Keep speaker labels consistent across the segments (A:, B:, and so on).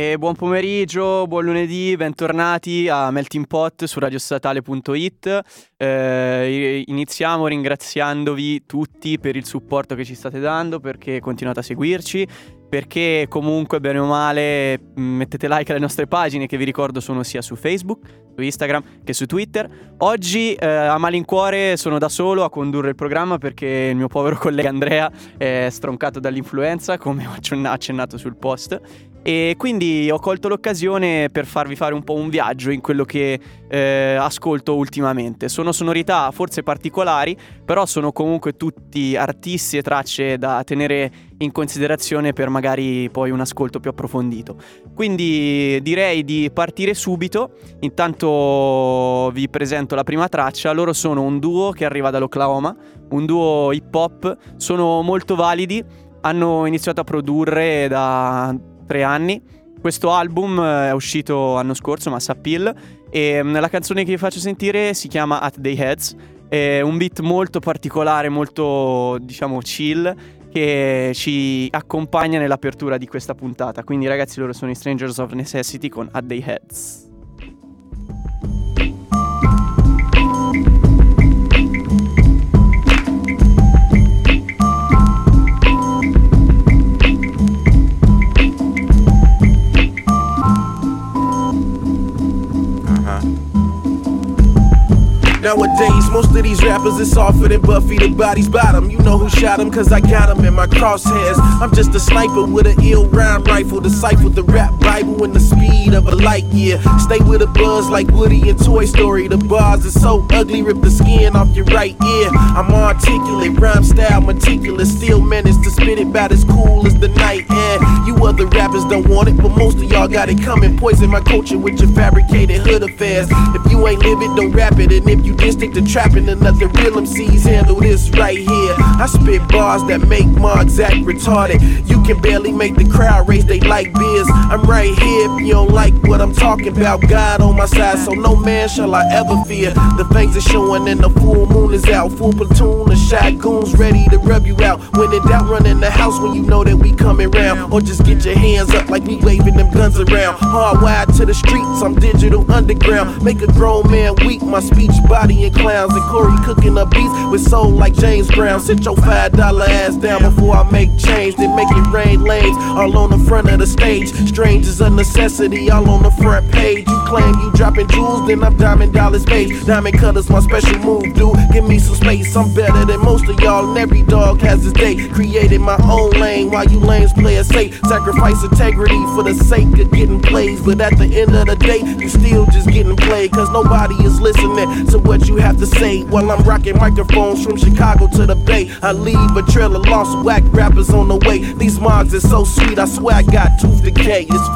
A: E buon pomeriggio, buon lunedì, bentornati a Melting Pot su radiostatale.it. Eh, iniziamo ringraziandovi tutti per il supporto che ci state dando, perché continuate a seguirci, perché comunque bene o male mettete like alle nostre pagine che vi ricordo sono sia su Facebook, su Instagram che su Twitter. Oggi eh, a malincuore sono da solo a condurre il programma perché il mio povero collega Andrea è stroncato dall'influenza, come ho accennato sul post e quindi ho colto l'occasione per farvi fare un po' un viaggio in quello che eh, ascolto ultimamente. Sono sonorità forse particolari, però sono comunque tutti artisti e tracce da tenere in considerazione per magari poi un ascolto più approfondito. Quindi direi di partire subito. Intanto vi presento la prima traccia. Loro sono un duo che arriva dall'Oklahoma, un duo hip hop, sono molto validi. Hanno iniziato a produrre da tre anni. Questo album eh, è uscito l'anno scorso, Mass Appeal, e mm, la canzone che vi faccio sentire si chiama At Day Heads. È un beat molto particolare, molto diciamo chill, che ci accompagna nell'apertura di questa puntata. Quindi ragazzi loro sono i Strangers of Necessity con At Day Heads.
B: Nowadays, most of these rappers is softer than Buffy the body's bottom. You know who shot him, cause I got him in my crosshairs. I'm just a sniper with an ill rhyme rifle, decipher the rap Bible in the speed of a light year. Stay with a buzz like Woody and Toy Story. The bars are so ugly, rip the skin off your right ear. I'm articulate, rhyme style meticulous, still manage to spit it about as cool as the night air. You other rappers don't want it, but most of y'all got it coming. Poison my culture with your fabricated hood affairs. If you ain't live it, don't rap it, and if you did stick to trapping, and the real MCs handle this right here. I spit bars that make Marks act retarded. You can barely make the crowd raise they like beers. I'm right here if you don't like what I'm talking about. God on my side, so no man shall I ever fear. The fangs are showing and the full moon is out. Full platoon of shotguns ready to rub you out. When in doubt, run in the house when you know that we coming round. Or just get your hands up like we waving them guns around. Hardwired to the streets, I'm digital underground. Make a grown man weak, my speech, body, and clowns. And Corey cooking up beats with soul like James Brown. Sit your five dollar ass down before I make change. Then make it rain lanes all on the front of the stage. Strange is a necessity, all on the front page. You claim you dropping jewels, then I'm diamond dollars page. Diamond cutters, my special move, dude. Give me some space, I'm better than most of y'all, and every dog has his day. Created my own lane while you lanes play it safe. Sacrifice integrity for the sake of getting plays. But at the end of the day, you still just getting played. Cause nobody is listening to what you have to say. While I'm rocking microphones from Chicago to the Bay. I leave a trail of lost whack rappers on the way. These mods are so sweet, I swear I got tooth decay. It's.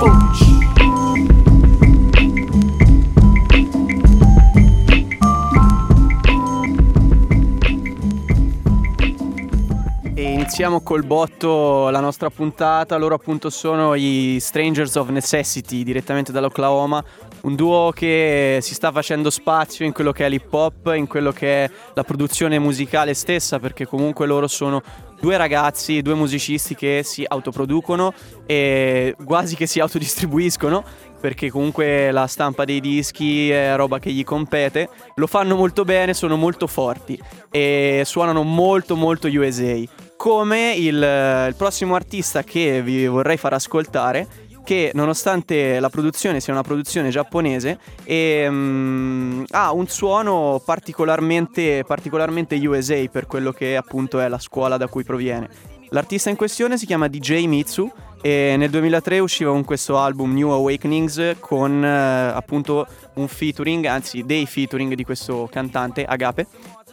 A: E iniziamo col botto la nostra puntata. Loro appunto sono i Strangers of Necessity direttamente dall'Oklahoma. Un duo che si sta facendo spazio in quello che è l'hip hop, in quello che è la produzione musicale stessa, perché comunque loro sono due ragazzi, due musicisti che si autoproducono e quasi che si autodistribuiscono perché comunque la stampa dei dischi è roba che gli compete. Lo fanno molto bene, sono molto forti e suonano molto molto USA. Come il, il prossimo artista che vi vorrei far ascoltare, che nonostante la produzione sia una produzione giapponese, e, mm, ha un suono particolarmente, particolarmente USA per quello che appunto è la scuola da cui proviene. L'artista in questione si chiama DJ Mitsu e nel 2003 usciva con questo album New Awakenings con eh, appunto un featuring, anzi dei featuring di questo cantante Agape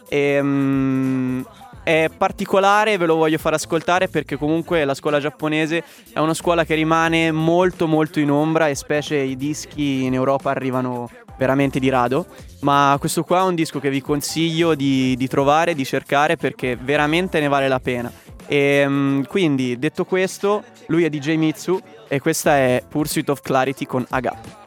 A: E, mm, è particolare, ve lo voglio far ascoltare perché comunque la scuola giapponese è una scuola che rimane molto molto in ombra e specie i dischi in Europa arrivano veramente di rado. Ma questo qua è un disco che vi consiglio di, di trovare, di cercare perché veramente ne vale la pena. E mm, quindi detto questo, lui è DJ Mitsu e questa è Pursuit of Clarity con Agap.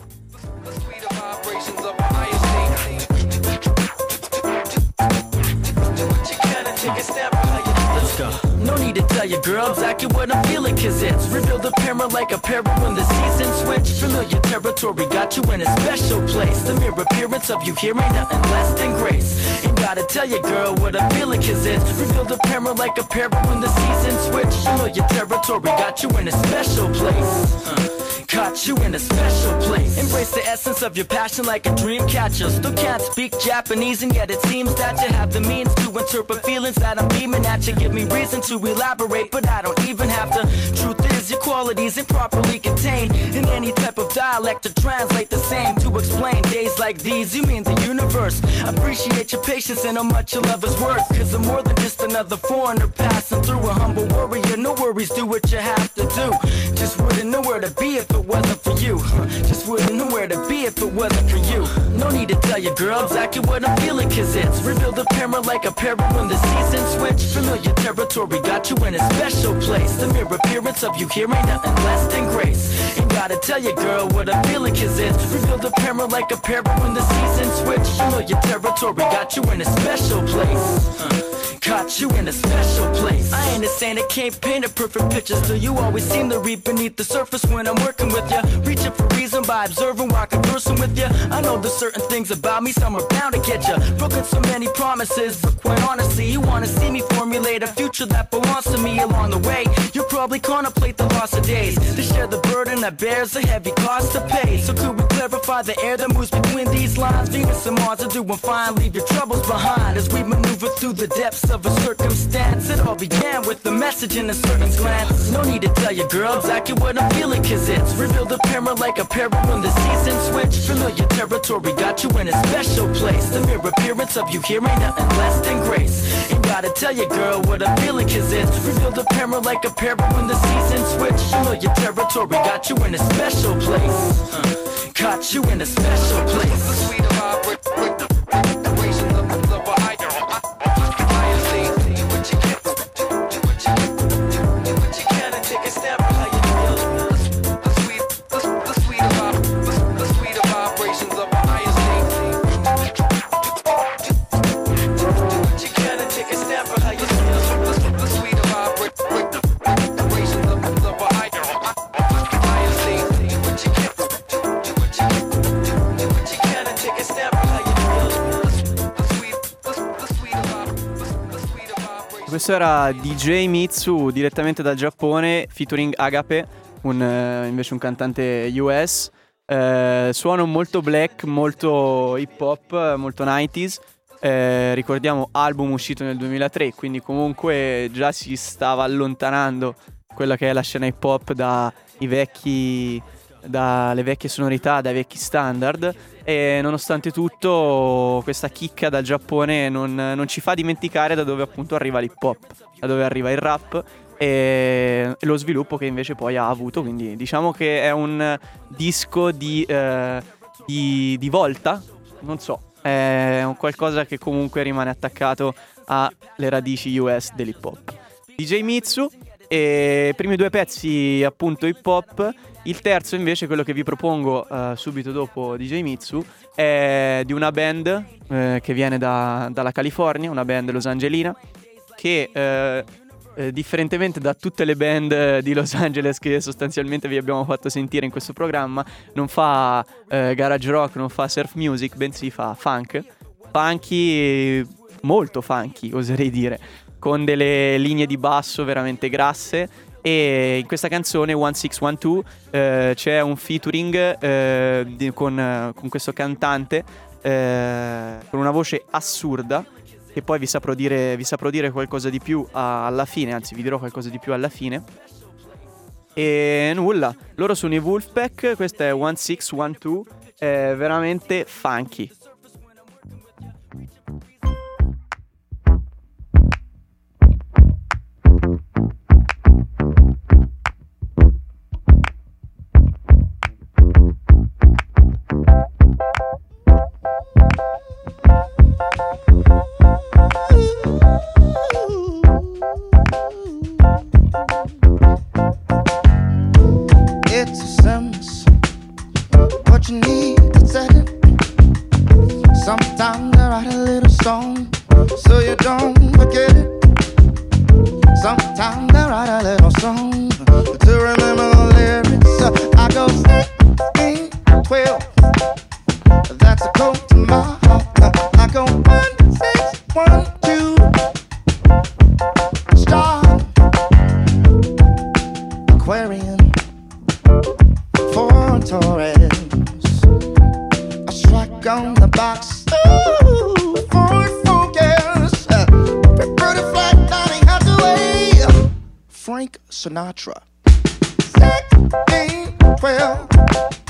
C: To tell you, girl, exactly what I'm feeling, cause it's revealed the camera like a parrot when the season switch. Familiar territory got you in a special place. The mere appearance of you here ain't nothing less than grace. Ain't gotta tell you, girl, what I'm feeling, cause it's revealed the camera like a parrot when the season switch. Familiar territory got you in a special place. Uh. Caught you in a special place. Embrace the essence of your passion like a dream catcher. Still can't speak Japanese, and yet it seems that you have the means to interpret feelings that I'm beaming at you. Give me reason to elaborate, but I don't even have to. Truth is, your qualities improperly contained in any type of dialect to translate the same. To explain days like these, you mean the universe. Appreciate your patience and how much your love is worth. Cause I'm more than just another foreigner passing through a humble warrior. No worries, do what you have to do. Just wouldn't know where to be if it wasn't for you. Just wouldn't know where to be if it wasn't for you. No need to tell you, girl, exactly what I'm feeling, cause it's revealed camera like a parrot when the season switch. Familiar territory got you in a special place. The mere appearance of you here ain't nothing less than grace. Ain't gotta tell you, girl, what I'm feeling, cause it's revealed camera like a parrot when the season switch. Familiar territory got you in a special place. Uh. Caught you in a special place. I saint, I can't paint a perfect picture. Still, you always seem to read beneath the surface when I'm working with you. Reaching for reason by observing while conversing with you. I know there's certain things about me, some are bound to get you. Broken so many promises, but quite honestly, you wanna see me formulate a future that belongs to me along the way. You'll probably contemplate the loss of days to share the burden that bears a heavy cost to pay. So, could we clarify the air that moves between these lines? Venus and Mars are doing fine, leave your troubles behind as we maneuver through the depths of a circumstance. It all began with a message in a certain glance. No need to tell you, girl, exactly what I'm feeling, cause it's revealed the camera like a parrot when the season switch. Familiar territory got you in a special place. The mere appearance of you here ain't nothing less than grace. Ain't gotta tell you, girl, what I'm feeling, cause it's revealed the camera like a parrot when the season switch. Familiar territory got you in a special place. Caught you in a special place.
A: Questo era DJ Mitsu direttamente dal Giappone, featuring Agape, un, eh, invece un cantante US. Eh, suono molto black, molto hip hop, molto 90s. Eh, ricordiamo album uscito nel 2003, quindi comunque già si stava allontanando quella che è la scena hip hop dai vecchi dalle vecchie sonorità, dai vecchi standard e nonostante tutto questa chicca dal Giappone non, non ci fa dimenticare da dove appunto arriva l'hip hop, da dove arriva il rap e lo sviluppo che invece poi ha avuto, quindi diciamo che è un disco di, eh, di, di volta, non so, è un qualcosa che comunque rimane attaccato alle radici US dell'hip hop. DJ Mitsu e i primi due pezzi appunto hip hop il terzo invece, quello che vi propongo uh, subito dopo DJ Mitsu, è di una band uh, che viene da, dalla California, una band Los Angelina, che uh, differentemente da tutte le band di Los Angeles che sostanzialmente vi abbiamo fatto sentire in questo programma, non fa garage rock, non fa surf music, bensì fa funk. Funky, molto funky oserei dire, con delle linee di basso veramente grasse e in questa canzone 1612 eh, c'è un featuring eh, di, con, con, questo cantante eh, con una voce assurda che poi vi saprò dire, vi saprò dire qualcosa di più alla fine, anzi vi dirò qualcosa di più alla fine. E nulla, loro sono i Wolfpack, questa è 1612, è veramente funky.
D: That's a code to my heart. I go one, six, one, two. Star, Aquarian, for Taurus. Strike on the box. Ooh. Pretty. Frank Sinatra. 16, 12.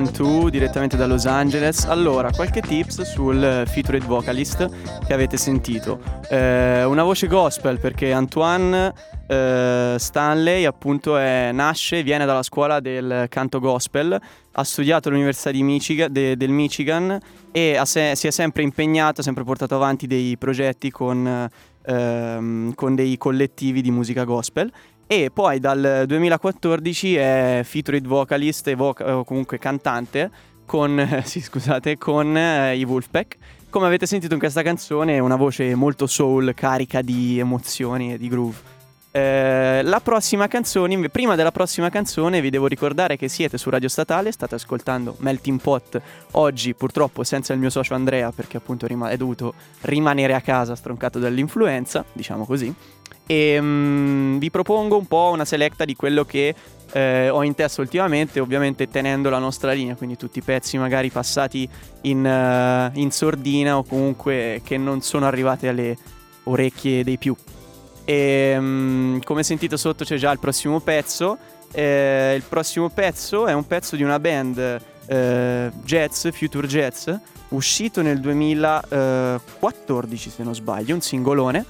A: 1612 direttamente da Los Angeles. Allora, qualche tips sul featured vocalist che avete sentito. Eh, una voce gospel perché Antoine eh, Stanley appunto è- nasce, viene dalla scuola del canto gospel, ha studiato all'Università Michigan- de- del Michigan e se- si è sempre impegnato, ha sempre portato avanti dei progetti con, ehm, con dei collettivi di musica gospel e poi dal 2014 è featured vocalist e voca- o comunque cantante con, sì, scusate, con eh, i Wolfpack. Come avete sentito in questa canzone una voce molto soul, carica di emozioni e di groove. Eh, la prossima canzone, prima della prossima canzone vi devo ricordare che siete su Radio Statale, state ascoltando Melting Pot oggi purtroppo senza il mio socio Andrea perché appunto è dovuto rimanere a casa stroncato dall'influenza, diciamo così. E mm, vi propongo un po' una selecta di quello che eh, ho in testa ultimamente, ovviamente tenendo la nostra linea, quindi tutti i pezzi magari passati in, eh, in sordina o comunque che non sono arrivati alle orecchie dei più. E mm, come sentito sotto c'è già il prossimo pezzo. Eh, il prossimo pezzo è un pezzo di una band eh, jazz, Future Jazz, uscito nel 2014 se non sbaglio, un singolone.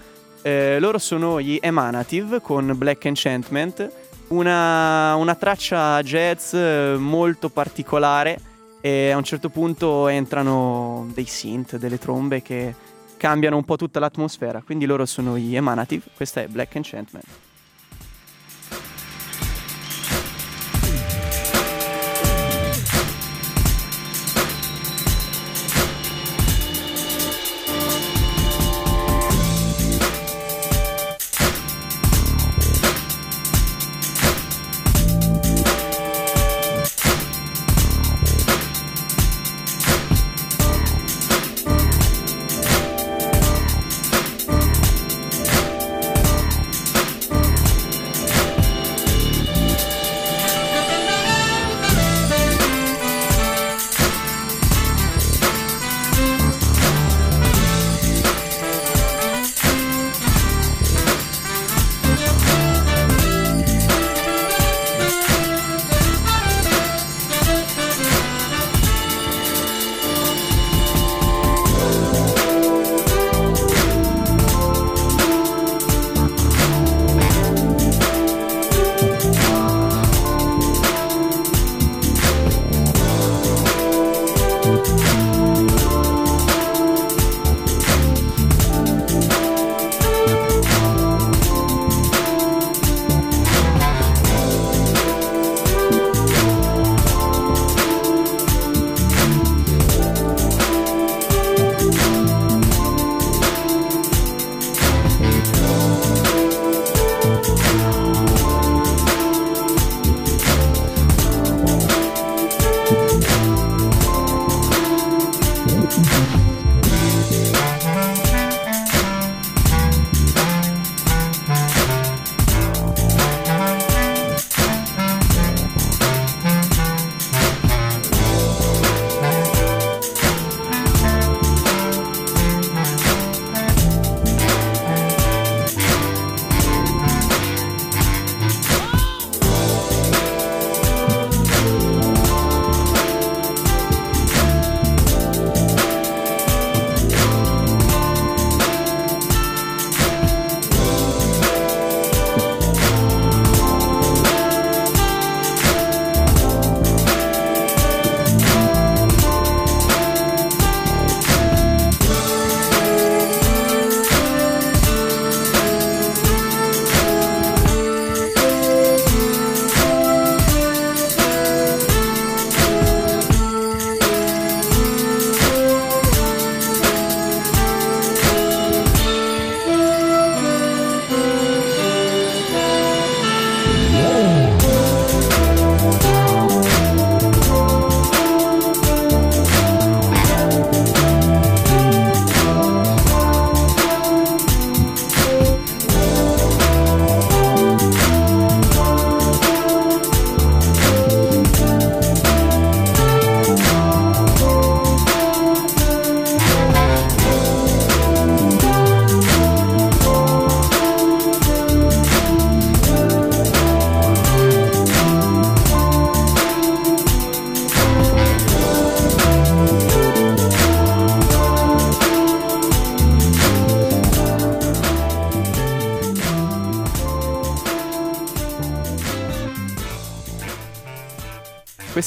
A: Eh, loro sono gli Emanative con Black Enchantment, una, una traccia jazz eh, molto particolare e a un certo punto entrano dei synth, delle trombe che cambiano un po' tutta l'atmosfera. Quindi loro sono gli Emanative, questa è Black Enchantment.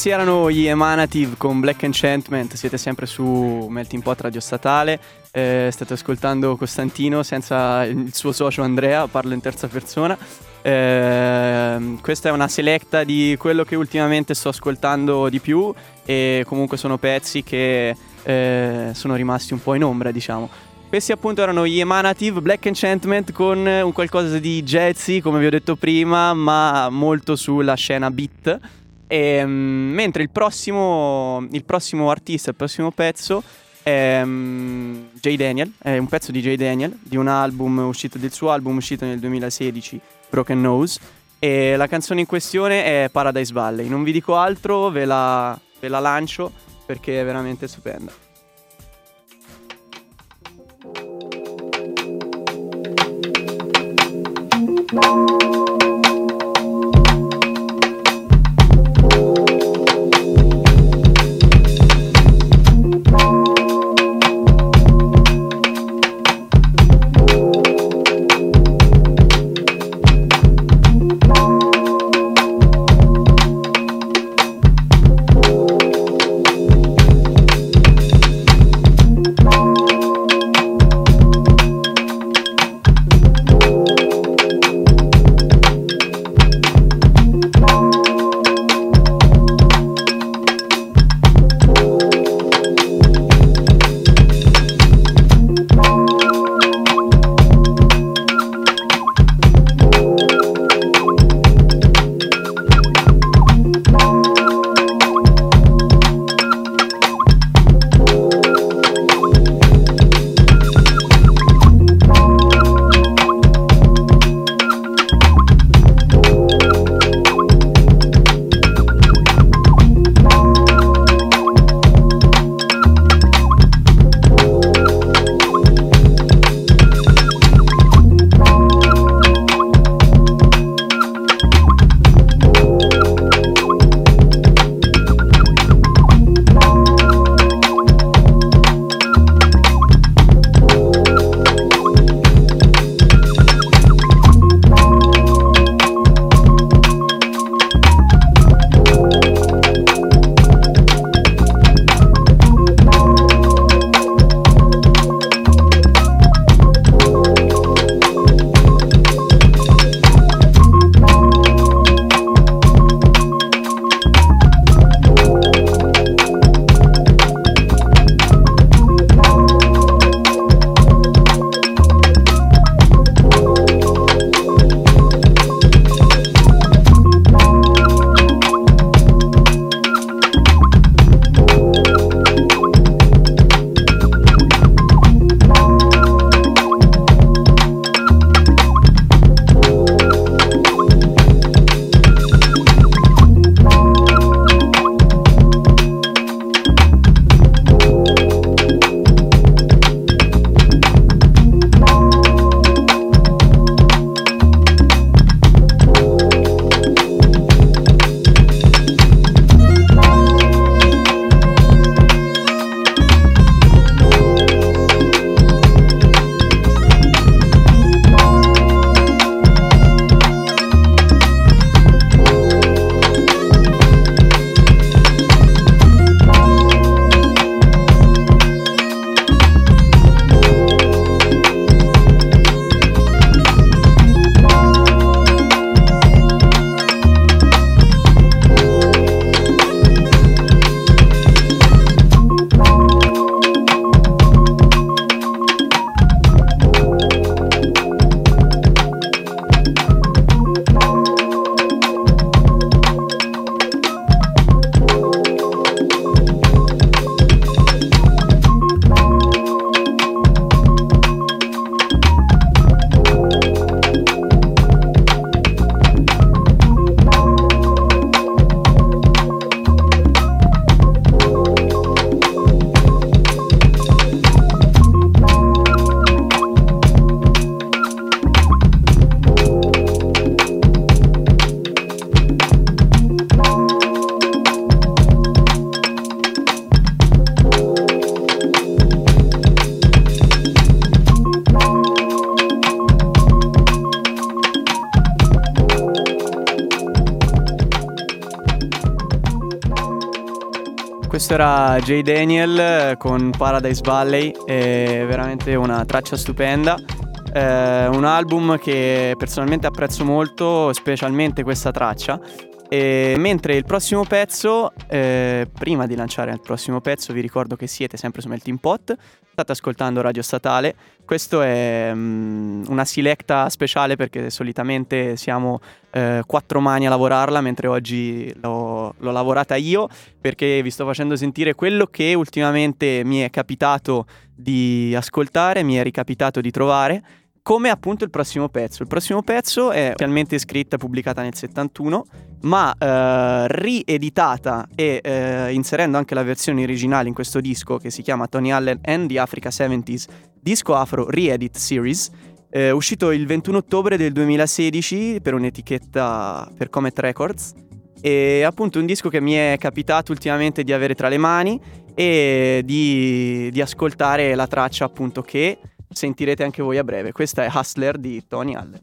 A: Questi erano gli Emanative con Black Enchantment, siete sempre su Melting Pot Radio Statale, eh, state ascoltando Costantino senza il suo socio Andrea, parlo in terza persona. Eh, questa è una selecta di quello che ultimamente sto ascoltando di più e comunque sono pezzi che eh, sono rimasti un po' in ombra, diciamo. Questi appunto erano gli Emanative Black Enchantment con un qualcosa di jazzy, come vi ho detto prima, ma molto sulla scena beat. E, mentre il prossimo, il prossimo artista, il prossimo pezzo è um, J. Daniel, è un pezzo di J. Daniel, di un album uscito, del suo album uscito nel 2016, Broken Nose. E la canzone in questione è Paradise Valley. Non vi dico altro, ve la, ve la lancio perché è veramente stupenda. Era Jay Daniel eh, con Paradise Valley, è veramente una traccia stupenda. Eh, un album che personalmente apprezzo molto, specialmente questa traccia. E mentre il prossimo pezzo, eh, prima di lanciare il prossimo pezzo, vi ricordo che siete sempre su Melting Pot, state ascoltando Radio Statale. Questo è mm, una selecta speciale perché solitamente siamo eh, quattro mani a lavorarla, mentre oggi l'ho, l'ho lavorata io perché vi sto facendo sentire quello che ultimamente mi è capitato di ascoltare, mi è ricapitato di trovare come appunto il prossimo pezzo. Il prossimo pezzo è ufficialmente scritta pubblicata nel 71, ma eh, rieditata e eh, inserendo anche la versione originale in questo disco che si chiama Tony Allen and the Africa 70s Disco Afro Re-Edit Series. Eh, uscito il 21 ottobre del 2016 per un'etichetta per Comet Records e appunto un disco che mi è capitato ultimamente di avere tra le mani e di, di ascoltare la traccia appunto che sentirete anche voi a breve. Questa è Hustler di Tony Allen.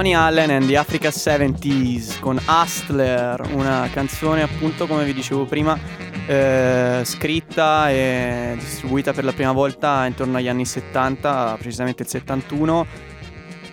A: Tony Allen and the Africa 70s con Hustler, una canzone appunto come vi dicevo prima eh, scritta e distribuita per la prima volta intorno agli anni 70, precisamente il 71,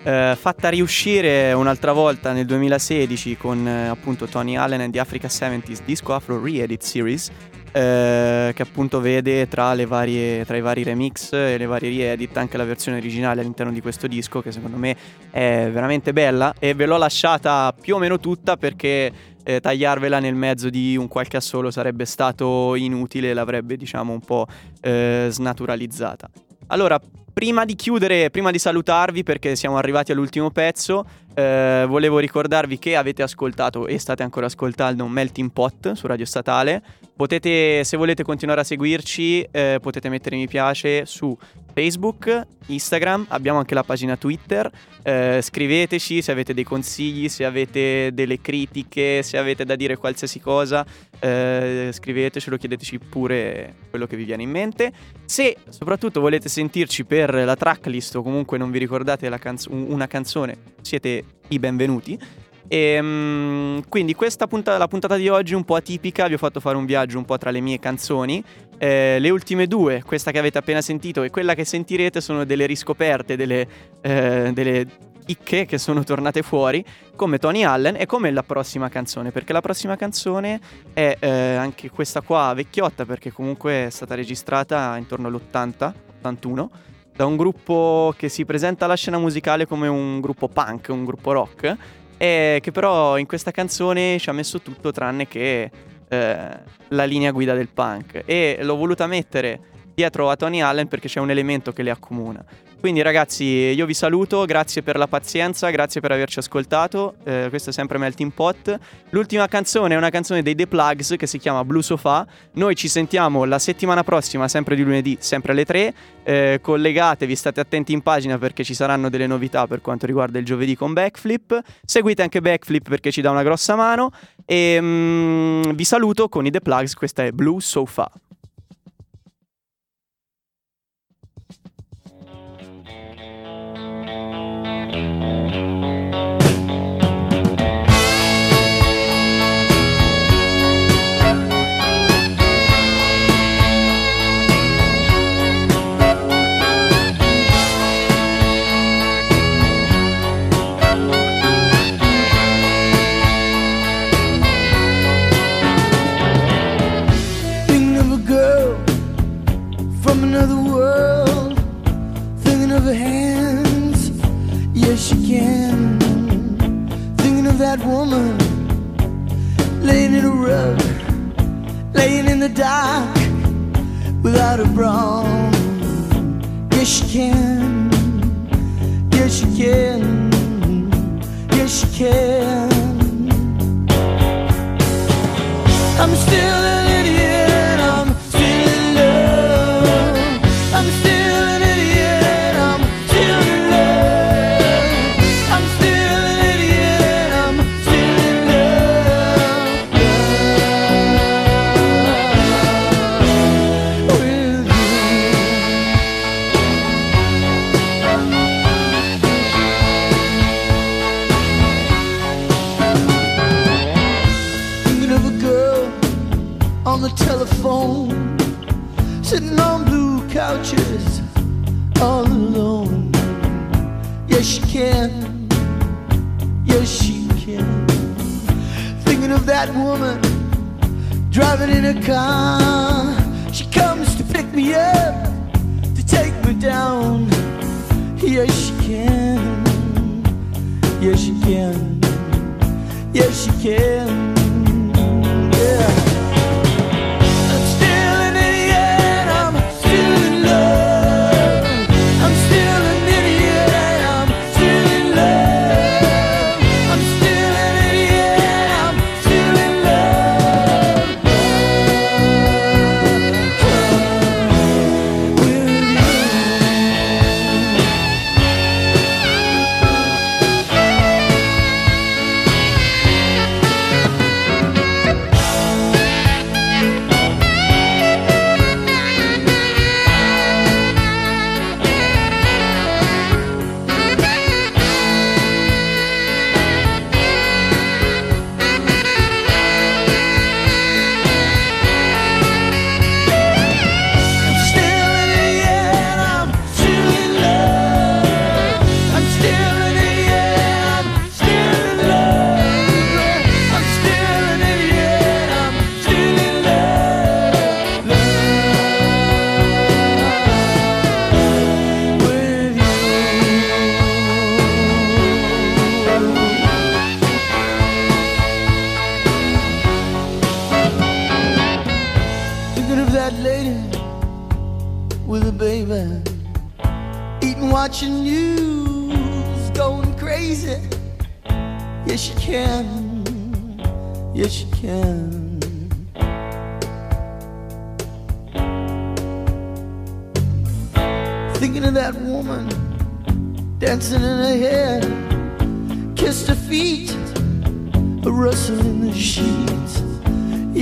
A: eh, fatta riuscire un'altra volta nel 2016 con eh, appunto Tony Allen and the Africa 70s Disco Afro Re-Edit Series eh, che appunto vede tra, varie, tra, i vari remix e le varie re-edit anche la versione originale all'interno di questo disco che secondo me è veramente bella e ve l'ho lasciata più o meno tutta perché eh, tagliarvela nel mezzo di un qualche assolo sarebbe stato inutile, l'avrebbe diciamo un po' eh, snaturalizzata. Allora, prima di chiudere, prima di salutarvi perché siamo arrivati all'ultimo pezzo, eh, volevo ricordarvi che avete ascoltato e state ancora ascoltando Melting Pot su Radio Statale. Potete, se volete continuare a seguirci, eh, potete mettere mi piace su Facebook, Instagram, abbiamo anche la pagina Twitter. Eh, scriveteci se avete dei consigli, se avete delle critiche, se avete da dire qualsiasi cosa, eh, scrivetecelo, chiedeteci pure quello che vi viene in mente. Se soprattutto volete sentirci per la tracklist o comunque non vi ricordate canzo- una canzone, siete i benvenuti. E, um, quindi questa puntata, la puntata di oggi un po' atipica, vi ho fatto fare un viaggio un po' tra le mie canzoni. Eh, le ultime due, questa che avete appena sentito e quella che sentirete, sono delle riscoperte, delle, eh, delle chicche che sono tornate fuori, come Tony Allen e come la prossima canzone, perché la prossima canzone è eh, anche questa qua vecchiotta, perché comunque è stata registrata intorno all'80, 81 da un gruppo che si presenta alla scena musicale come un gruppo punk, un gruppo rock, e che però in questa canzone ci ha messo tutto tranne che eh, la linea guida del punk. E l'ho voluta mettere dietro a Tony Allen perché c'è un elemento che le accomuna. Quindi ragazzi io vi saluto, grazie per la pazienza, grazie per averci ascoltato, eh, questo è sempre Melting Pot. L'ultima canzone è una canzone dei The Plugs che si chiama Blue Sofa, noi ci sentiamo la settimana prossima, sempre di lunedì, sempre alle 3, eh, collegatevi, state attenti in pagina perché ci saranno delle novità per quanto riguarda il giovedì con Backflip, seguite anche Backflip perché ci dà una grossa mano e mm, vi saluto con i The Plugs, questa è Blue Sofa. The dark without a bra. Yes, she can. Yes, she can. Yes, she can. I'm still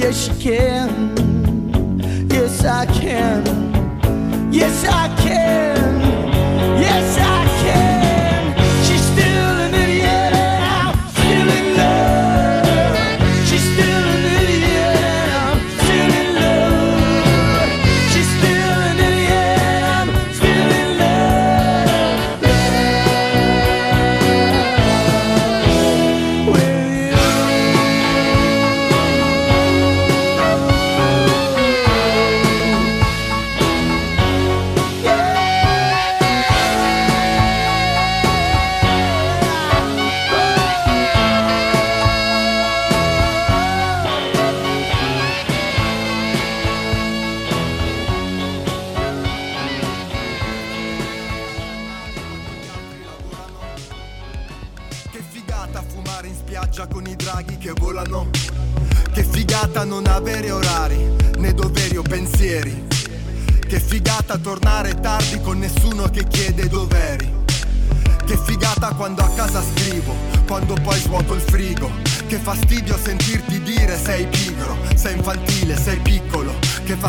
A: Yes,
E: you can. Yes, I can. Yes, I can.